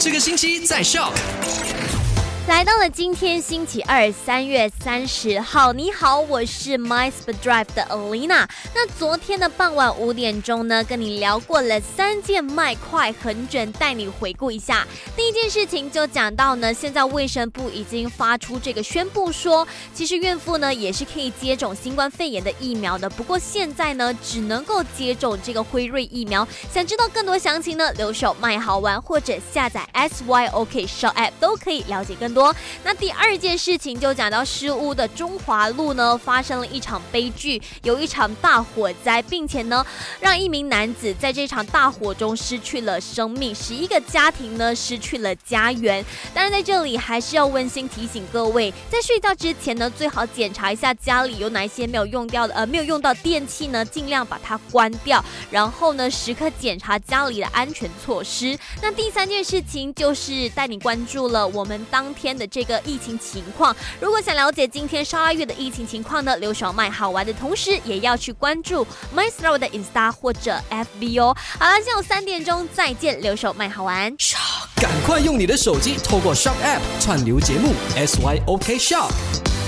这个星期在笑。来到了今天星期二，三月三十号。你好，我是 My Speed Drive 的 Alina。那昨天的傍晚五点钟呢，跟你聊过了三件卖快很准，带你回顾一下。第一件事情就讲到呢，现在卫生部已经发出这个宣布说，其实孕妇呢也是可以接种新冠肺炎的疫苗的，不过现在呢只能够接种这个辉瑞疫苗。想知道更多详情呢，留守卖好玩或者下载 SYOK Show App 都可以了解更多。那第二件事情就讲到失屋的中华路呢，发生了一场悲剧，有一场大火灾，并且呢，让一名男子在这场大火中失去了生命，十一个家庭呢失去了家园。当然，在这里还是要温馨提醒各位，在睡觉之前呢，最好检查一下家里有哪一些没有用掉的，呃，没有用到电器呢，尽量把它关掉。然后呢，时刻检查家里的安全措施。那第三件事情就是带你关注了我们当天。的这个疫情情况，如果想了解今天十二月的疫情情况呢，刘爽麦好玩的同时，也要去关注 My s t o r 的 Insta 或者 FB 哦。好了，下午三点钟再见，刘爽麦好玩。赶快用你的手机透过 Shop App 串流节目 SYOK Shop。